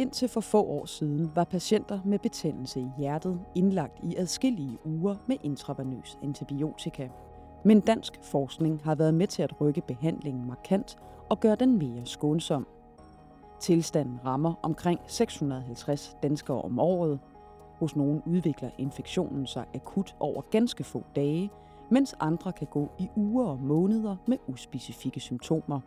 Indtil for få år siden var patienter med betændelse i hjertet indlagt i adskillige uger med intravenøs antibiotika. Men dansk forskning har været med til at rykke behandlingen markant og gøre den mere skånsom. Tilstanden rammer omkring 650 danskere om året. Hos nogen udvikler infektionen sig akut over ganske få dage, mens andre kan gå i uger og måneder med uspecifikke symptomer.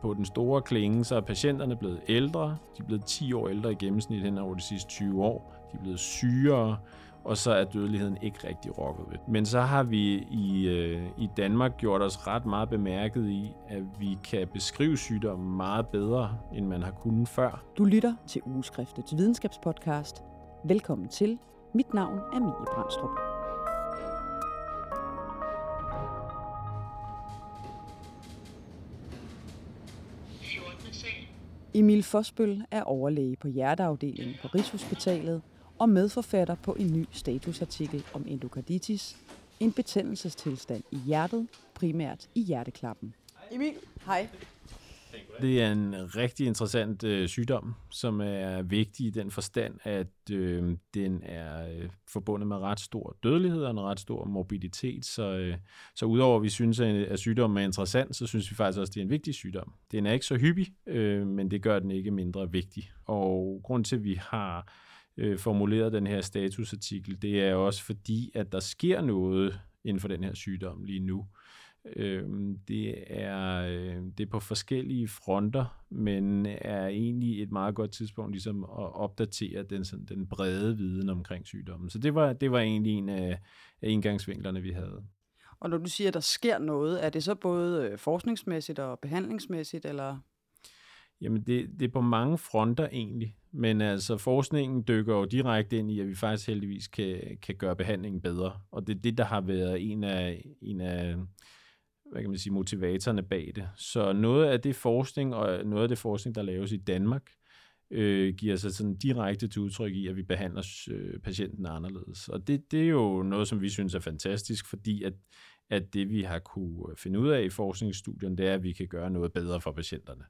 På den store klinge, så er patienterne blevet ældre. De er blevet 10 år ældre i gennemsnit hen over de sidste 20 år. De er blevet sygere, og så er dødeligheden ikke rigtig rokket ved. Men så har vi i, øh, i Danmark gjort os ret meget bemærket i, at vi kan beskrive sygdommen meget bedre, end man har kunnet før. Du lytter til Ugeskriftets videnskabspodcast. Velkommen til. Mit navn er Mie Brandstrup. Emil Fosbøl er overlæge på hjerteafdelingen på Rigshospitalet og medforfatter på en ny statusartikel om endokarditis, en betændelsestilstand i hjertet, primært i hjerteklappen. Emil, hej. Det er en rigtig interessant øh, sygdom, som er vigtig i den forstand, at øh, den er øh, forbundet med ret stor dødelighed og en ret stor morbiditet. Så, øh, så udover at vi synes, at sygdommen er interessant, så synes vi faktisk også, at det er en vigtig sygdom. Den er ikke så hyppig, øh, men det gør den ikke mindre vigtig. Og grund til, at vi har øh, formuleret den her statusartikel, det er også fordi, at der sker noget inden for den her sygdom lige nu. Øh, det, er, øh, det er på forskellige fronter, men er egentlig et meget godt tidspunkt ligesom at opdatere den, sådan, den brede viden omkring sygdommen. Så det var, det var egentlig en af, af indgangsvinklerne, vi havde. Og når du siger, at der sker noget, er det så både øh, forskningsmæssigt og behandlingsmæssigt, eller Jamen, det, det er på mange fronter egentlig, men altså forskningen dykker jo direkte ind i, at vi faktisk heldigvis kan, kan gøre behandlingen bedre, og det er det, der har været en af, en af hvad kan man sige, motivatorerne bag det. Så noget af det forskning, og noget af det forskning, der laves i Danmark, øh, giver sig sådan direkte til udtryk i, at vi behandler øh, patienten anderledes. Og det, det er jo noget, som vi synes er fantastisk, fordi at, at det, vi har kunne finde ud af i forskningsstudien, det er, at vi kan gøre noget bedre for patienterne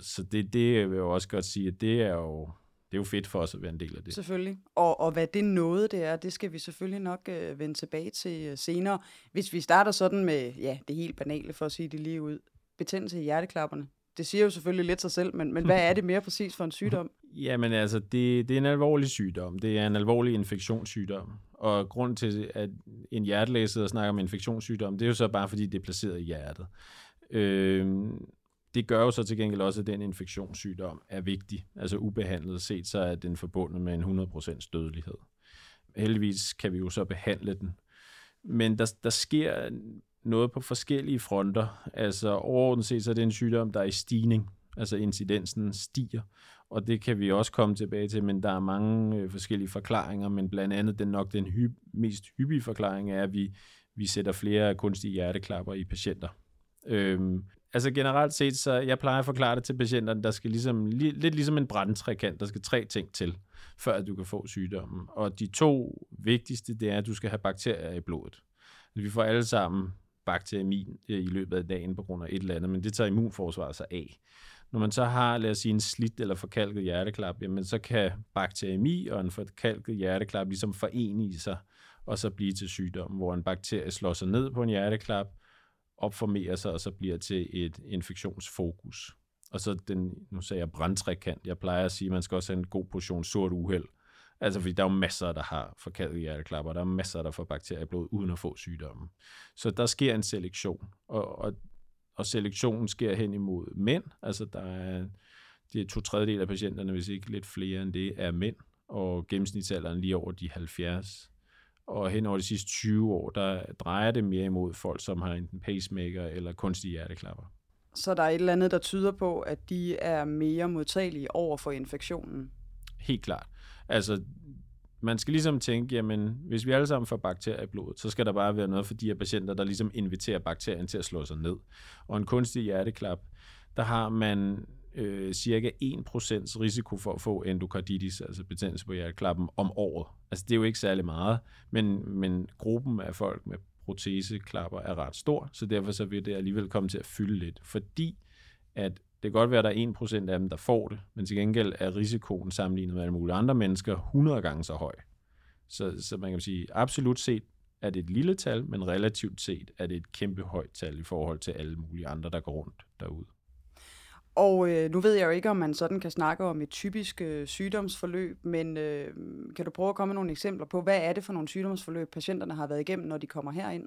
så det, det vil jeg også godt sige, at det er jo, det er jo fedt for os at være en del af det. Selvfølgelig. Og, og hvad det noget det er, det skal vi selvfølgelig nok øh, vende tilbage til øh, senere. Hvis vi starter sådan med, ja, det helt banale for at sige det lige ud. Betændelse i hjerteklapperne. Det siger jo selvfølgelig lidt sig selv, men, men hvad er det mere præcis for en sygdom? Jamen altså, det, det er en alvorlig sygdom. Det er en alvorlig infektionssygdom. Og grund til, at en hjertelæge sidder og snakker om infektionssygdom, det er jo så bare, fordi det er placeret i hjertet. Øh, det gør jo så til gengæld også, at den infektionssygdom er vigtig. Altså ubehandlet set, så er den forbundet med en 100% dødelighed. Heldigvis kan vi jo så behandle den. Men der, der sker noget på forskellige fronter. Altså overordnet set, så er det en sygdom, der er i stigning. Altså incidensen stiger, og det kan vi også komme tilbage til, men der er mange øh, forskellige forklaringer, men blandt andet den nok den hy- mest hyppige forklaring er, at vi, vi sætter flere kunstige hjerteklapper i patienter. Øhm, altså generelt set, så jeg plejer at forklare det til patienterne, der skal ligesom, li, lidt ligesom en brandtrækant, der skal tre ting til, før at du kan få sygdommen. Og de to vigtigste, det er, at du skal have bakterier i blodet. Altså, vi får alle sammen bakteriemin øh, i løbet af dagen på grund af et eller andet, men det tager immunforsvaret sig af. Når man så har, lad os sige, en slidt eller forkalket hjerteklap, jamen så kan bakteriemi og en forkalket hjerteklap ligesom forene i sig, og så blive til sygdommen, hvor en bakterie slår sig ned på en hjerteklap, opformerer sig, og så bliver til et infektionsfokus. Og så den, nu sagde jeg brandtrækant, jeg plejer at sige, at man skal også have en god portion sort uheld. Altså fordi der er jo masser, der har forkaldet hjerteklapper, der er masser, der får bakterier i blodet uden at få sygdommen. Så der sker en selektion, og, og, og selektionen sker hen imod mænd. Altså der er, det er to tredjedel af patienterne, hvis ikke lidt flere end det, er mænd, og gennemsnitsalderen lige over de 70 og hen over de sidste 20 år, der drejer det mere imod folk, som har enten pacemaker eller kunstige hjerteklapper. Så der er et eller andet, der tyder på, at de er mere modtagelige over for infektionen? Helt klart. Altså, man skal ligesom tænke, jamen, hvis vi alle sammen får bakterier i blodet, så skal der bare være noget for de her patienter, der ligesom inviterer bakterien til at slå sig ned. Og en kunstig hjerteklap, der har man øh, cirka 1% risiko for at få endokarditis, altså betændelse på hjerteklappen, om året. Altså det er jo ikke særlig meget, men, men gruppen af folk med proteseklapper er ret stor, så derfor så vil det alligevel komme til at fylde lidt, fordi at Det kan godt være, at der er 1% af dem, der får det, men til gengæld er risikoen sammenlignet med alle mulige andre mennesker 100 gange så høj. Så, så man kan sige, absolut set er det et lille tal, men relativt set er det et kæmpe højt tal i forhold til alle mulige andre, der går rundt derude. Og øh, nu ved jeg jo ikke, om man sådan kan snakke om et typisk øh, sygdomsforløb, men øh, kan du prøve at komme med nogle eksempler på, hvad er det for nogle sygdomsforløb, patienterne har været igennem, når de kommer herind?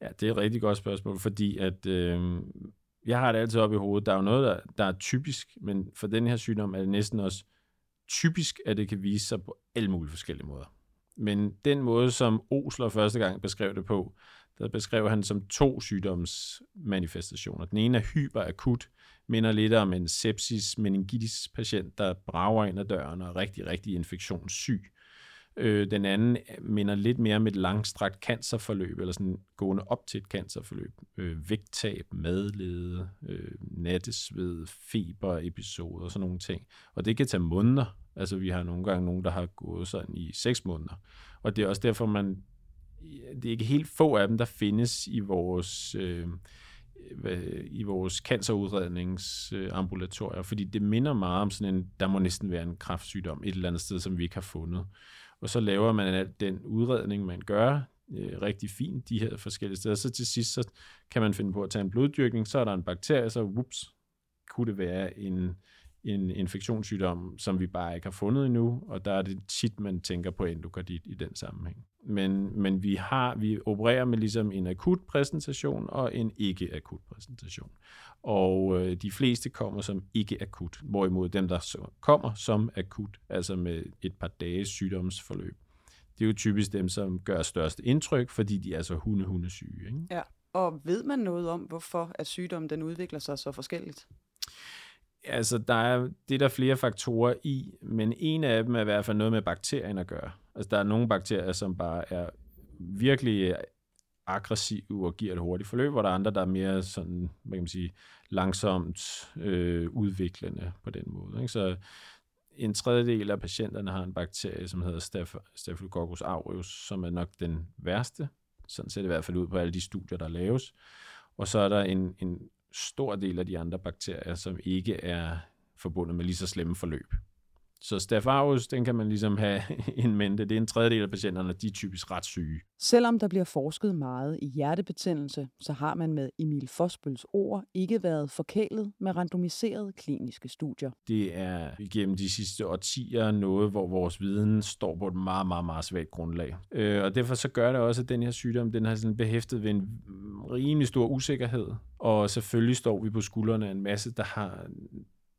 Ja, det er et rigtig godt spørgsmål, fordi at øh, jeg har det altid op i hovedet. Der er jo noget, der, der er typisk, men for den her sygdom er det næsten også typisk, at det kan vise sig på alle mulige forskellige måder. Men den måde, som Osler første gang beskrev det på, der beskrev han som to sygdomsmanifestationer. Den ene er hyperakut, minder lidt om en sepsis meningitis patient, der brager ind ad døren og er rigtig, rigtig infektionssyg. Øh, den anden minder lidt mere om et langstrakt cancerforløb, eller sådan gående op til et cancerforløb. Øh, vægttab, madlede, øh, nattesved, feberepisoder og sådan nogle ting. Og det kan tage måneder. Altså vi har nogle gange nogen, der har gået sådan i seks måneder. Og det er også derfor, man det er ikke helt få af dem, der findes i vores, øh, i vores cancerudredningsambulatorier, fordi det minder meget om sådan en, der må næsten være en kraftsygdom et eller andet sted, som vi ikke har fundet. Og så laver man alt den udredning, man gør, øh, rigtig fint de her forskellige steder. Så til sidst, så kan man finde på at tage en bloddyrkning, så er der en bakterie, så whoops, kunne det være en, en infektionssygdom, som vi bare ikke har fundet endnu, og der er det tit, man tænker på endokardit i den sammenhæng. Men, men vi, har, vi opererer med ligesom en akut præsentation og en ikke-akut præsentation. Og øh, de fleste kommer som ikke-akut, hvorimod dem, der så kommer som akut, altså med et par dages sygdomsforløb, det er jo typisk dem, som gør størst indtryk, fordi de er så hunde syge, Ikke? Ja, og ved man noget om, hvorfor at sygdommen den udvikler sig så forskelligt? Altså, der er, det er der flere faktorer i, men en af dem er i hvert fald noget med bakterien at gøre. Altså, der er nogle bakterier, som bare er virkelig øh, aggressive og giver et hurtigt forløb, hvor der er andre, der er mere sådan, hvad kan man sige, langsomt øh, udviklende på den måde. Ikke? Så en tredjedel af patienterne har en bakterie, som hedder Staph- Staphylococcus aureus, som er nok den værste. Sådan ser det i hvert fald ud på alle de studier, der laves. Og så er der en, en stor del af de andre bakterier, som ikke er forbundet med lige så slemme forløb. Så Staph aureus, den kan man ligesom have en mente. Det er en tredjedel af patienterne, de er typisk ret syge. Selvom der bliver forsket meget i hjertebetændelse, så har man med Emil Fosbøls ord ikke været forkælet med randomiserede kliniske studier. Det er igennem de sidste årtier noget, hvor vores viden står på et meget, meget, meget svagt grundlag. Øh, og derfor så gør det også, at den her sygdom, den har sådan behæftet ved en rimelig stor usikkerhed. Og selvfølgelig står vi på skuldrene af en masse, der har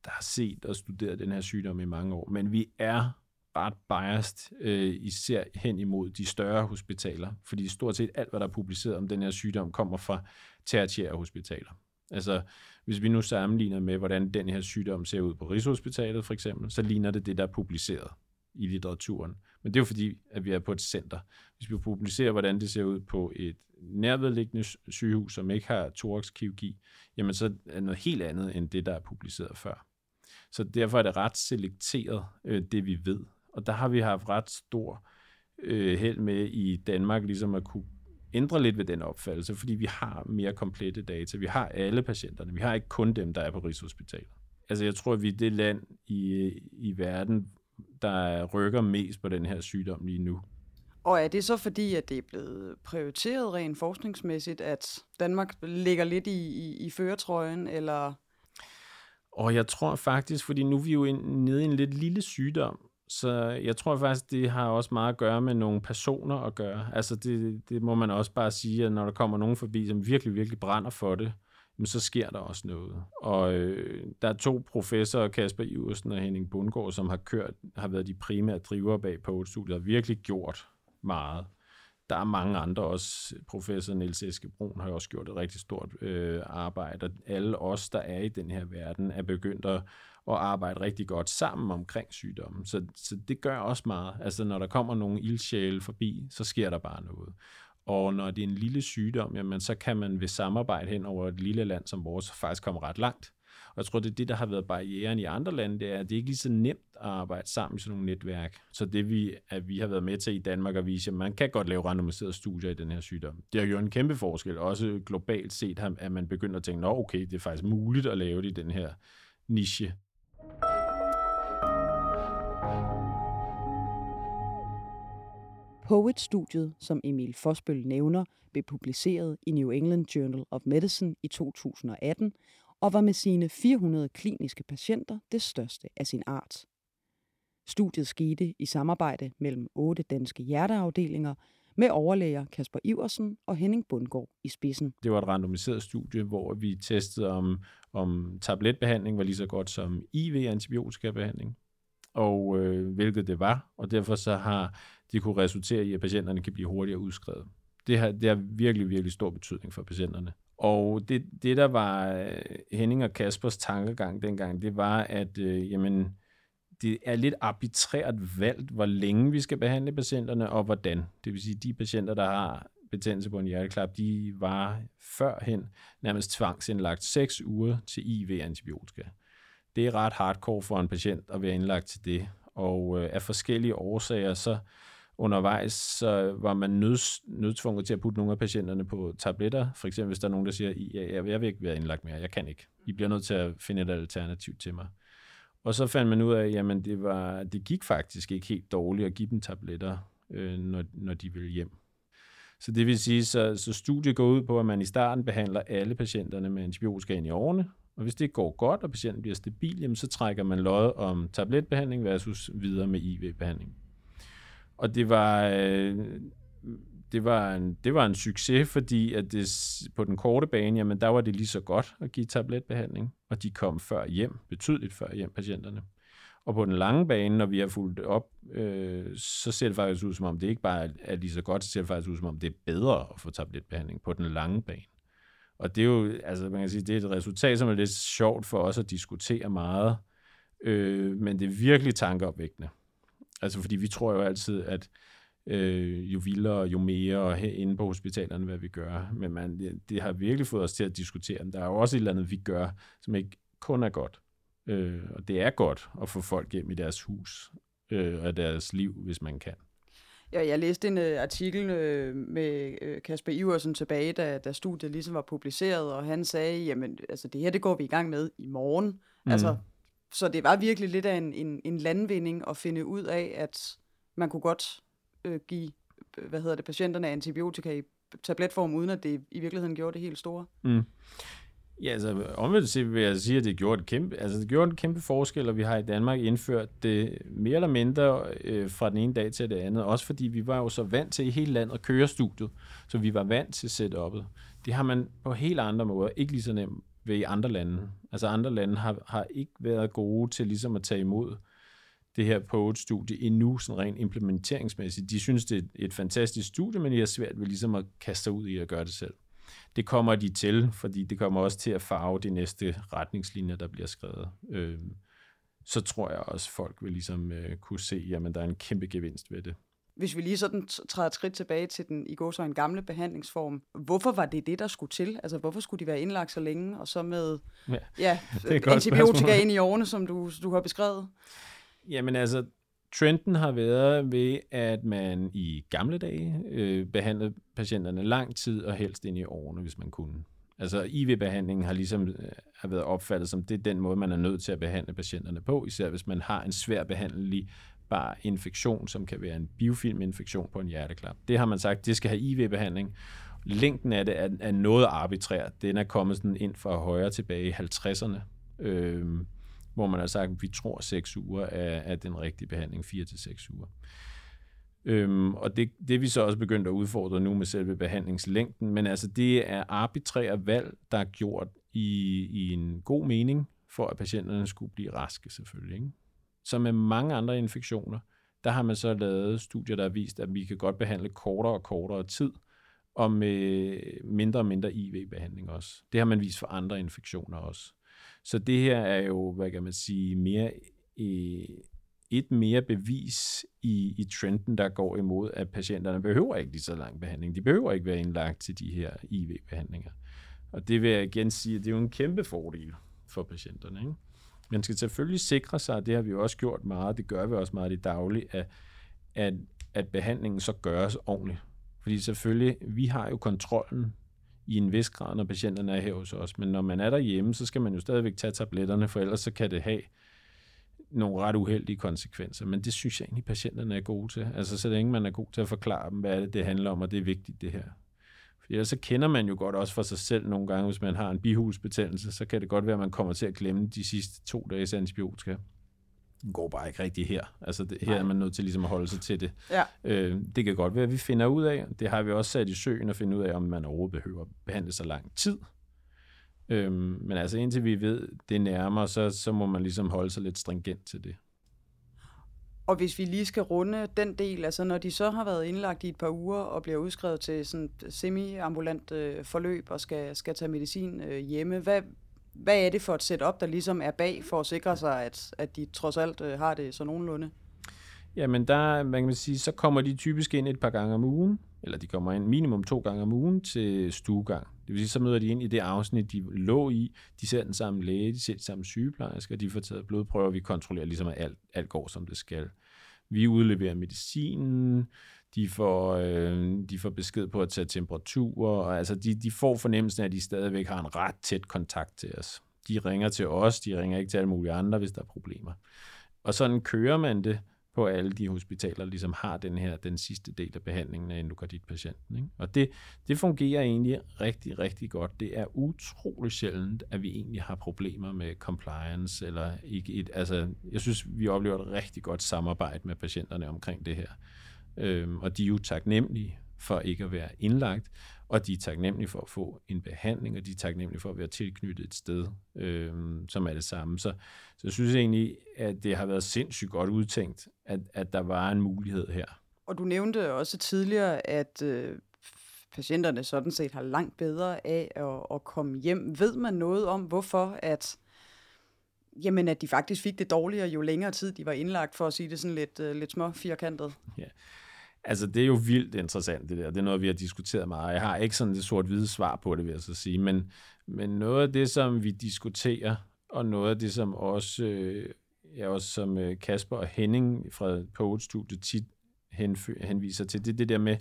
der har set og studeret den her sygdom i mange år, men vi er ret biased, øh, især hen imod de større hospitaler, fordi stort set alt, hvad der er publiceret om den her sygdom, kommer fra tertiære hospitaler. Altså, hvis vi nu sammenligner med, hvordan den her sygdom ser ud på Rigshospitalet for eksempel, så ligner det det, der er publiceret i litteraturen. Men det er jo fordi, at vi er på et center. Hvis vi publicerer, hvordan det ser ud på et nærvedliggende sygehus, som ikke har thoraxkirurgi, jamen så er det noget helt andet end det, der er publiceret før. Så derfor er det ret selekteret, øh, det vi ved. Og der har vi haft ret stor øh, held med i Danmark, ligesom at kunne ændre lidt ved den opfattelse, fordi vi har mere komplette data. Vi har alle patienterne. Vi har ikke kun dem, der er på Rigshospitalet. Altså jeg tror, at vi er det land i, i verden, der rykker mest på den her sygdom lige nu. Og er det så fordi, at det er blevet prioriteret rent forskningsmæssigt, at Danmark ligger lidt i, i, i føretrøjen, eller og jeg tror faktisk, fordi nu er vi jo nede i en lidt lille sygdom, så jeg tror faktisk, det har også meget at gøre med nogle personer at gøre. Altså det, det må man også bare sige, at når der kommer nogen forbi, som virkelig, virkelig brænder for det, men så sker der også noget. Og øh, der er to professorer, Kasper Iversen og Henning Bundgaard, som har kørt, har været de primære drivere bag på studiet og virkelig gjort meget der er mange andre også. Professor Niels Eske Brun har også gjort et rigtig stort øh, arbejde, og alle os, der er i den her verden, er begyndt at, at arbejde rigtig godt sammen omkring sygdommen. Så, så det gør også meget. Altså, når der kommer nogle ildsjæle forbi, så sker der bare noget. Og når det er en lille sygdom, jamen, så kan man ved samarbejde hen over et lille land som vores faktisk komme ret langt. Og jeg tror, det er det, der har været barrieren i andre lande, det er, at det ikke er lige så nemt at arbejde sammen i sådan nogle netværk. Så det, vi, at vi har været med til i Danmark at vise, at man kan godt lave randomiserede studier i den her sygdom. Det har gjort en kæmpe forskel. Også globalt set, at man begynder at tænke, nå okay, det er faktisk muligt at lave det i den her niche. POET-studiet, som Emil Fosbøl nævner, blev publiceret i New England Journal of Medicine i 2018 og var med sine 400 kliniske patienter det største af sin art. Studiet skete i samarbejde mellem otte danske hjerteafdelinger med overlæger Kasper Iversen og Henning Bundgaard i spidsen. Det var et randomiseret studie, hvor vi testede om, om tabletbehandling var lige så godt som IV-antibiotikabehandling, og øh, hvilket det var, og derfor så har det kunne resultere i, at patienterne kan blive hurtigere udskrevet. Det har, det har virkelig, virkelig stor betydning for patienterne. Og det, det der var øh, Henning og Kaspers tankegang dengang, det var, at øh, jamen, det er lidt arbitrært valgt, hvor længe vi skal behandle patienterne, og hvordan. Det vil sige, de patienter, der har betændelse på en hjerteklap, de var førhen nærmest tvangsindlagt 6 uger til IV-antibiotika. Det er ret hardcore for en patient at være indlagt til det, og øh, af forskellige årsager, så undervejs, så var man nøds, nødtvunget til at putte nogle af patienterne på tabletter. For eksempel, hvis der er nogen, der siger, ja, jeg vil ikke være indlagt mere, jeg kan ikke. I bliver nødt til at finde et alternativ til mig. Og så fandt man ud af, jamen det, var, det gik faktisk ikke helt dårligt at give dem tabletter, øh, når, når de ville hjem. Så det vil sige, så, så studiet går ud på, at man i starten behandler alle patienterne med antibiotika ind i årene, og hvis det går godt, og patienten bliver stabil, jamen så trækker man lod om tabletbehandling versus videre med IV-behandling. Og det var, øh, det var, en, det var en succes, fordi at det, på den korte bane, jamen der var det lige så godt at give tabletbehandling, og de kom før hjem, betydeligt før hjem, patienterne. Og på den lange bane, når vi har fulgt op, øh, så ser det faktisk ud som om, det ikke bare er lige så godt, så ser det faktisk ud som om, det er bedre at få tabletbehandling på den lange bane. Og det er jo, altså man kan sige, det er et resultat, som er lidt sjovt for os at diskutere meget, øh, men det er virkelig tankeopvækkende. Altså fordi vi tror jo altid, at øh, jo vildere, jo mere inde på hospitalerne, hvad vi gør. Men man, det, det har virkelig fået os til at diskutere. Der er jo også et eller andet, vi gør, som ikke kun er godt. Øh, og det er godt at få folk hjem i deres hus øh, og deres liv, hvis man kan. Ja, jeg læste en uh, artikel uh, med uh, Kasper Iversen tilbage, da, da studiet ligesom var publiceret, og han sagde, jamen, altså det her, det går vi i gang med i morgen. Mm. Altså, så det var virkelig lidt af en, en, en landvinding at finde ud af, at man kunne godt øh, give øh, hvad hedder det, patienterne antibiotika i tabletform, uden at det i virkeligheden gjorde det helt store. Mm. Ja, altså omvendt set vil jeg sige, at det gjorde, et kæmpe, altså, det gjorde en kæmpe forskel, og vi har i Danmark indført det mere eller mindre øh, fra den ene dag til det andet, også fordi vi var jo så vant til i hele landet at køre studiet, så vi var vant til setup'et. Det har man på helt andre måder ikke lige så nemt ved i andre lande. Altså andre lande har, har ikke været gode til ligesom at tage imod det her POET-studie endnu, sådan rent implementeringsmæssigt. De synes, det er et fantastisk studie, men de har svært ved ligesom at kaste sig ud i at gøre det selv det kommer de til, fordi det kommer også til at farve de næste retningslinjer, der bliver skrevet. Øh, så tror jeg også, folk vil ligesom øh, kunne se, jamen der er en kæmpe gevinst ved det. Hvis vi lige sådan træder et skridt tilbage til den i går så en gamle behandlingsform, hvorfor var det det, der skulle til? Altså hvorfor skulle de være indlagt så længe, og så med ja, ja, antibiotika ind i årene, som du, du har beskrevet? Jamen altså, Trenden har været ved, at man i gamle dage øh, behandlede patienterne lang tid og helst ind i årene, hvis man kunne. Altså IV-behandlingen har ligesom øh, har været opfattet som, det er den måde, man er nødt til at behandle patienterne på, især hvis man har en svær behandelig bare infektion, som kan være en biofilminfektion på en hjerteklap. Det har man sagt, det skal have IV-behandling. Længden af det er, er noget arbitrær. Den er kommet sådan ind fra højre tilbage i 50'erne. Øh, hvor man har sagt, at vi tror, at 6 uger er, er den rigtige behandling, 4 til 6 uger. Øhm, og det, det vi så også begyndt at udfordre nu med selve behandlingslængden, men altså det er arbitrære valg, der er gjort i, i en god mening, for at patienterne skulle blive raske selvfølgelig. Ikke? Så med mange andre infektioner, der har man så lavet studier, der har vist, at vi kan godt behandle kortere og kortere tid, og med mindre og mindre IV-behandling også. Det har man vist for andre infektioner også. Så det her er jo, hvad kan man sige, mere øh, et mere bevis i, i trenden, der går imod, at patienterne behøver ikke lige så lang behandling. De behøver ikke være indlagt til de her IV-behandlinger. Og det vil jeg igen sige, at det er jo en kæmpe fordel for patienterne. Ikke? Man skal selvfølgelig sikre sig, og det har vi jo også gjort meget, det gør vi også meget i dagligt, at, at, at behandlingen så gøres ordentligt. Fordi selvfølgelig, vi har jo kontrollen i en vis grad, når patienterne er her hos os. Men når man er derhjemme, så skal man jo stadigvæk tage tabletterne, for ellers så kan det have nogle ret uheldige konsekvenser. Men det synes jeg egentlig, patienterne er gode til. Altså så længe man er god til at forklare dem, hvad det, det handler om, og det er vigtigt det her. Ellers så kender man jo godt også for sig selv nogle gange, hvis man har en bihulsbetændelse, så kan det godt være, at man kommer til at glemme de sidste to dages antibiotika går bare ikke rigtigt her. Altså det, her Nej. er man nødt til ligesom at holde sig til det. Ja. Øh, det kan godt være, at vi finder ud af, det har vi også sat i søen at finde ud af, om man overhovedet behøver at behandle så lang tid. Øh, men altså indtil vi ved det nærmere, så, så må man ligesom holde sig lidt stringent til det. Og hvis vi lige skal runde den del, altså når de så har været indlagt i et par uger og bliver udskrevet til sådan semi-ambulant øh, forløb og skal, skal tage medicin øh, hjemme, hvad, hvad er det for et setup, der ligesom er bag for at sikre sig, at, at de trods alt øh, har det så nogenlunde? Jamen der, man kan sige, så kommer de typisk ind et par gange om ugen, eller de kommer ind minimum to gange om ugen til stuegang. Det vil sige, så møder de ind i det afsnit, de lå i, de ser den samme læge, de ser den samme sygeplejerske, de får taget blodprøver, vi kontrollerer ligesom, at alt, alt går, som det skal. Vi udleverer medicinen, de får, øh, de får besked på at tage temperaturer, og altså de, de får fornemmelsen af, at de stadigvæk har en ret tæt kontakt til os. De ringer til os, de ringer ikke til alle mulige andre, hvis der er problemer. Og sådan kører man det på alle de hospitaler, ligesom har den her, den sidste del af behandlingen af endokarditpatienten. Ikke? Og det, det fungerer egentlig rigtig, rigtig godt. Det er utrolig sjældent, at vi egentlig har problemer med compliance, eller ikke et, altså, jeg synes, vi oplever et rigtig godt samarbejde med patienterne omkring det her. Øhm, og de er jo taknemmelige for ikke at være indlagt, og de er taknemmelige for at få en behandling, og de er taknemmelige for at være tilknyttet et sted, øhm, som er det samme. Så, så jeg synes egentlig, at det har været sindssygt godt udtænkt, at, at der var en mulighed her. Og du nævnte også tidligere, at øh, patienterne sådan set har langt bedre af at, at komme hjem. Ved man noget om, hvorfor at Jamen, at de faktisk fik det dårligere, jo længere tid de var indlagt, for at sige det sådan lidt, uh, lidt små firkantet. Ja. Altså, det er jo vildt interessant, det der. Det er noget, vi har diskuteret meget. Jeg har ikke sådan det sort-hvide svar på det, vil jeg så sige. Men, men noget af det, som vi diskuterer, og noget af det, som også, øh, ja, også som øh, Kasper og Henning fra Poet-studiet tit henviser til, det er det der med,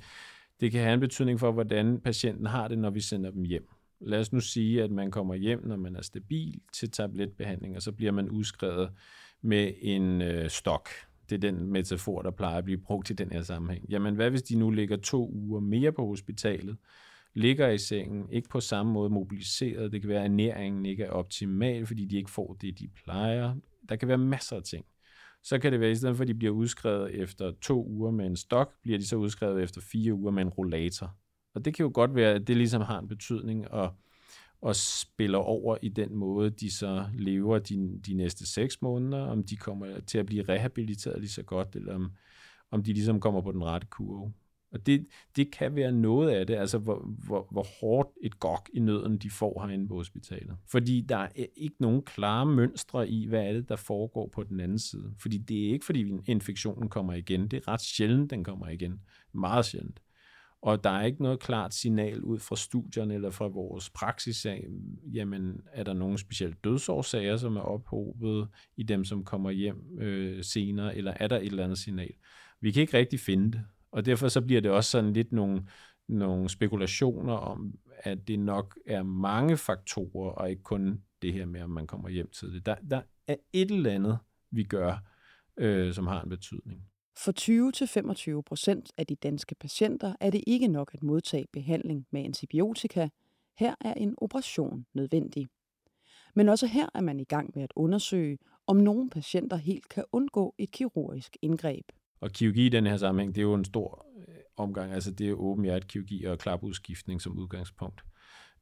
det kan have en betydning for, hvordan patienten har det, når vi sender dem hjem. Lad os nu sige, at man kommer hjem, når man er stabil til tabletbehandling, og så bliver man udskrevet med en øh, stok. Det er den metafor, der plejer at blive brugt i den her sammenhæng. Jamen, hvad hvis de nu ligger to uger mere på hospitalet, ligger i sengen, ikke på samme måde mobiliseret, det kan være, at ernæringen ikke er optimal, fordi de ikke får det, de plejer. Der kan være masser af ting. Så kan det være, at i stedet for, at de bliver udskrevet efter to uger med en stok, bliver de så udskrevet efter fire uger med en rollator. Og det kan jo godt være, at det ligesom har en betydning og, og spiller over i den måde, de så lever de, de næste seks måneder, om de kommer til at blive rehabiliteret lige så godt, eller om, om de ligesom kommer på den rette kurve. Og det, det kan være noget af det, altså hvor, hvor, hvor hårdt et gok i nøden de får herinde på hospitalet. Fordi der er ikke nogen klare mønstre i, hvad er det, der foregår på den anden side. Fordi det er ikke, fordi infektionen kommer igen. Det er ret sjældent, den kommer igen. Meget sjældent. Og der er ikke noget klart signal ud fra studierne eller fra vores praksis af, jamen er der nogle specielle dødsårsager, som er ophobet i dem, som kommer hjem øh, senere, eller er der et eller andet signal? Vi kan ikke rigtig finde det, og derfor så bliver det også sådan lidt nogle, nogle spekulationer om, at det nok er mange faktorer, og ikke kun det her med, om man kommer hjem til det. Der, der er et eller andet, vi gør, øh, som har en betydning. For 20-25 procent af de danske patienter er det ikke nok at modtage behandling med antibiotika. Her er en operation nødvendig. Men også her er man i gang med at undersøge, om nogle patienter helt kan undgå et kirurgisk indgreb. Og kirurgi i den her sammenhæng, det er jo en stor øh, omgang. Altså det er åben hjertekirurgi og klapudskiftning som udgangspunkt.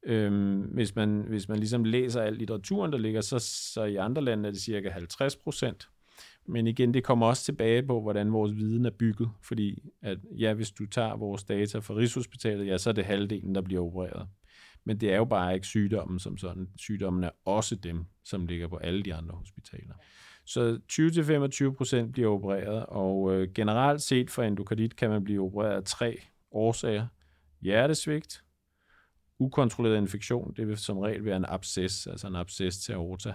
Øhm, hvis, man, hvis man ligesom læser al litteraturen, der ligger, så, så i andre lande er det cirka 50 procent. Men igen, det kommer også tilbage på, hvordan vores viden er bygget. Fordi at, ja, hvis du tager vores data fra Rigshospitalet, ja, så er det halvdelen, der bliver opereret. Men det er jo bare ikke sygdommen som sådan. Sygdommen er også dem, som ligger på alle de andre hospitaler. Så 20-25 procent bliver opereret, og øh, generelt set for endokardit kan man blive opereret af tre årsager. Hjertesvigt, ukontrolleret infektion, det vil som regel være en absces, altså en absces til aorta,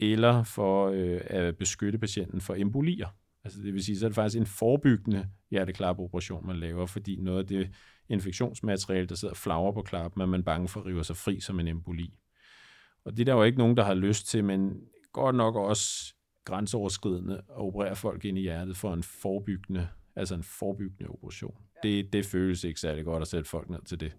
eller for øh, at beskytte patienten for embolier. Altså det vil sige, så er det faktisk en forebyggende hjerteklappeoperation, man laver, fordi noget af det infektionsmateriale, der sidder flagre på klappen, er man bange for at rive sig fri som en emboli. Og det er der jo ikke nogen, der har lyst til, men godt nok også grænseoverskridende at operere folk ind i hjertet for en forebyggende, altså en forebyggende operation. Det, det føles ikke særlig godt at sætte folk ned til det.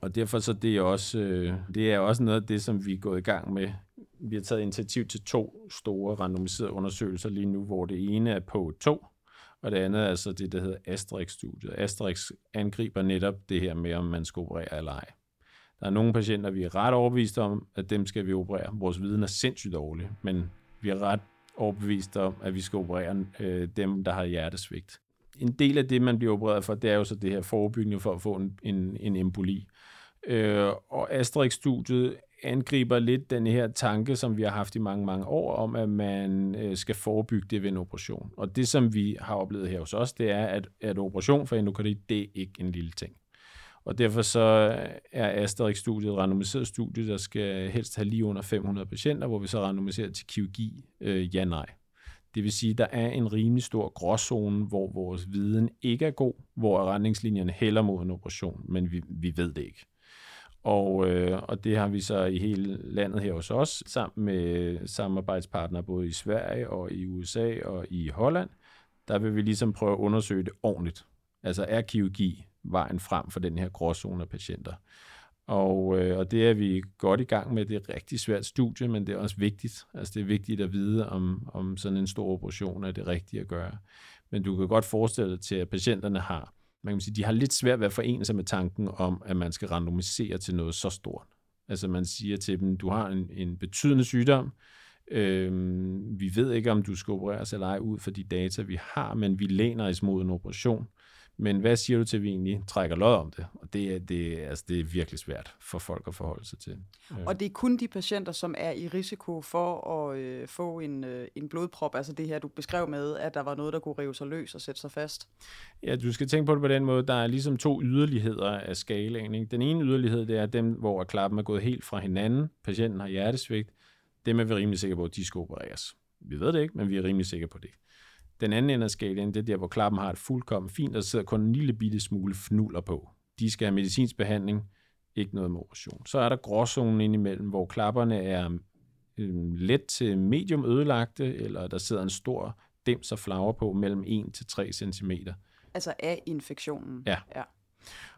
Og derfor så det er også, øh, det er også noget af det, som vi er gået i gang med. Vi har taget initiativ til to store randomiserede undersøgelser lige nu, hvor det ene er på 2, og det andet er altså det, der hedder Asterix-studiet. Asterix angriber netop det her med, om man skal operere eller ej. Der er nogle patienter, vi er ret overbevist om, at dem skal vi operere. Vores viden er sindssygt dårlig, men vi er ret overbevist om, at vi skal operere øh, dem, der har hjertesvigt. En del af det, man bliver opereret for, det er jo så det her forebyggende for at få en, en, en emboli. Øh, og Asterix-studiet angriber lidt den her tanke, som vi har haft i mange, mange år, om at man øh, skal forebygge det ved en operation. Og det, som vi har oplevet her hos os, det er, at, at operation for endokardit, det er ikke en lille ting. Og derfor så øh, er Asterix-studiet et randomiseret studie, der skal helst have lige under 500 patienter, hvor vi så randomiserer til kirurgi øh, ja-nej. Det vil sige, at der er en rimelig stor gråzone, hvor vores viden ikke er god, hvor retningslinjerne hælder mod en operation, men vi, vi ved det ikke. Og, øh, og det har vi så i hele landet her hos os, sammen med samarbejdspartnere både i Sverige og i USA og i Holland. Der vil vi ligesom prøve at undersøge det ordentligt. Altså er kirurgi vejen frem for den her gråzone af patienter? Og, øh, og det er vi godt i gang med. Det er et rigtig svært studie, men det er også vigtigt. Altså det er vigtigt at vide, om, om sådan en stor operation er det rigtige at gøre. Men du kan godt forestille dig til, at patienterne har man kan sige, de har lidt svært ved at forene sig med tanken om, at man skal randomisere til noget så stort. Altså man siger til dem, du har en, en betydende sygdom, øhm, vi ved ikke, om du skal opereres eller ej ud for de data, vi har, men vi læner os mod en operation. Men hvad siger du til, at vi egentlig trækker lod om det? Og det er, det, altså, det er virkelig svært for folk at forholde sig til. Og det er kun de patienter, som er i risiko for at øh, få en, øh, en blodprop, altså det her, du beskrev med, at der var noget, der kunne rive sig løs og sætte sig fast. Ja, du skal tænke på det på den måde. Der er ligesom to yderligheder af skalaen. Ikke? Den ene yderlighed, det er dem, hvor klappen er gået helt fra hinanden. Patienten har hjertesvigt. Dem er vi rimelig sikre på, at de skal opereres. Vi ved det ikke, men vi er rimelig sikre på det. Den anden ende af skalaen, det er der, hvor klappen har et fuldkommen fint, der sidder kun en lille bitte smule fnuller på. De skal have medicinsk behandling, ikke noget med operation. Så er der gråzonen indimellem, hvor klapperne er øh, let til medium ødelagte, eller der sidder en stor dims og flager på mellem 1 til 3 cm. Altså af infektionen? Ja. ja.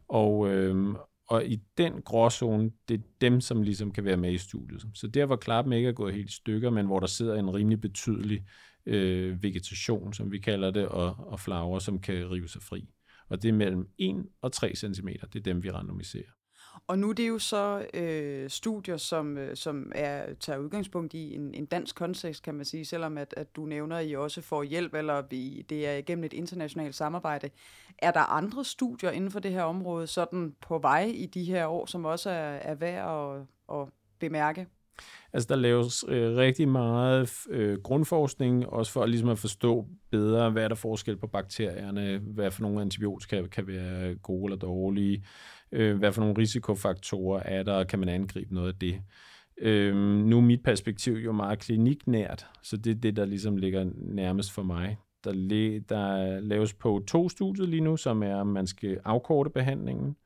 Og, øh, og i den gråzone, det er dem, som ligesom kan være med i studiet. Så der, hvor klappen ikke er gået helt i stykker, men hvor der sidder en rimelig betydelig øh, vegetation, som vi kalder det, og, og flager, som kan rive sig fri. Og det er mellem 1 og 3 cm. Det er dem, vi randomiserer. Og nu er det jo så øh, studier, som, øh, som er, tager udgangspunkt i en, en dansk kontekst, kan man sige, selvom at, at du nævner, at I også får hjælp, eller vi, det er gennem et internationalt samarbejde. Er der andre studier inden for det her område, sådan på vej i de her år, som også er, er værd at, at bemærke? Altså, der laves øh, rigtig meget øh, grundforskning, også for ligesom at forstå bedre, hvad er der forskel på bakterierne, hvad for nogle antibiotika kan være gode eller dårlige, øh, hvad for nogle risikofaktorer er der, kan man angribe noget af det. Øh, nu er mit perspektiv jo meget kliniknært, så det er det, der ligesom ligger nærmest for mig. Der, der laves på to studier lige nu, som er, at man skal afkorte behandlingen,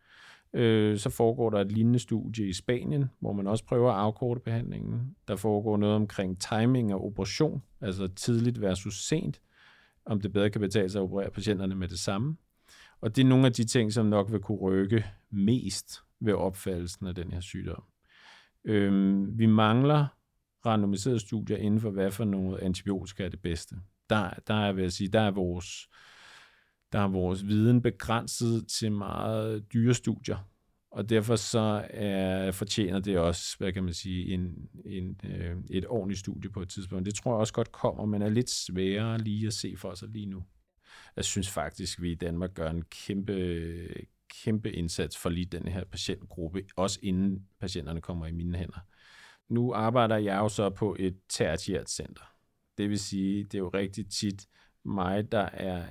Øh, så foregår der et lignende studie i Spanien, hvor man også prøver at afkorte behandlingen. Der foregår noget omkring timing af operation, altså tidligt versus sent, om det bedre kan betale sig at operere patienterne med det samme. Og det er nogle af de ting, som nok vil kunne rykke mest ved opfattelsen af den her sygdom. Øhm, vi mangler randomiserede studier inden for, hvad for noget antibiotika er det bedste. Der, der er, vil jeg sige, der er vores der er vores viden begrænset til meget dyre studier. Og derfor så er, fortjener det også, hvad kan man sige, en, en, øh, et ordentligt studie på et tidspunkt. Det tror jeg også godt kommer, men er lidt sværere lige at se for sig lige nu. Jeg synes faktisk, at vi i Danmark gør en kæmpe, kæmpe indsats for lige den her patientgruppe, også inden patienterne kommer i mine hænder. Nu arbejder jeg jo så på et tertiært center. Det vil sige, det er jo rigtig tit mig, der er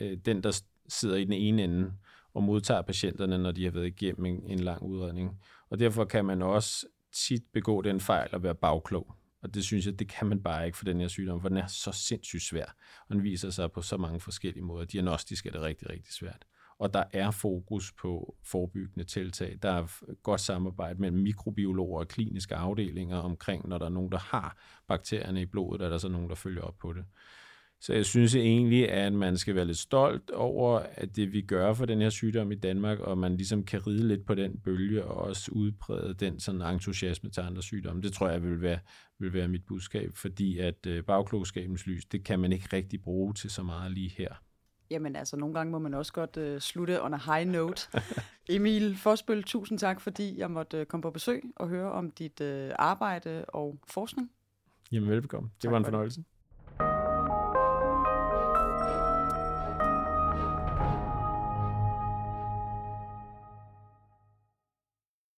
øh, den, der sidder i den ene ende og modtager patienterne, når de har været igennem en, en lang udredning. Og derfor kan man også tit begå den fejl at være bagklog. Og det synes jeg, det kan man bare ikke for den her sygdom, for den er så sindssygt svær. Og den viser sig på så mange forskellige måder. Diagnostisk er det rigtig, rigtig svært. Og der er fokus på forebyggende tiltag. Der er godt samarbejde mellem mikrobiologer og kliniske afdelinger omkring, når der er nogen, der har bakterierne i blodet, er der så nogen, der følger op på det. Så jeg synes egentlig, at man skal være lidt stolt over, at det vi gør for den her sygdom i Danmark, og man ligesom kan ride lidt på den bølge, og også udbrede den sådan entusiasme til andre sygdomme. Det tror jeg vil være, vil være mit budskab, fordi at øh, bagklogskabens lys, det kan man ikke rigtig bruge til så meget lige her. Jamen altså, nogle gange må man også godt uh, slutte on a high note. Emil Forsbøl, tusind tak, fordi jeg måtte uh, komme på besøg og høre om dit uh, arbejde og forskning. Jamen velbekomme. Det tak var en fornøjelse. Det.